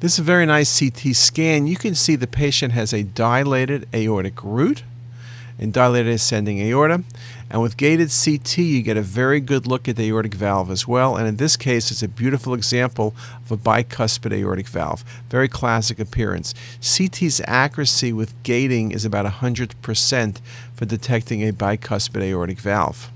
This is a very nice CT scan. You can see the patient has a dilated aortic root and dilated ascending aorta. And with gated CT, you get a very good look at the aortic valve as well. And in this case, it's a beautiful example of a bicuspid aortic valve. Very classic appearance. CT's accuracy with gating is about 100% for detecting a bicuspid aortic valve.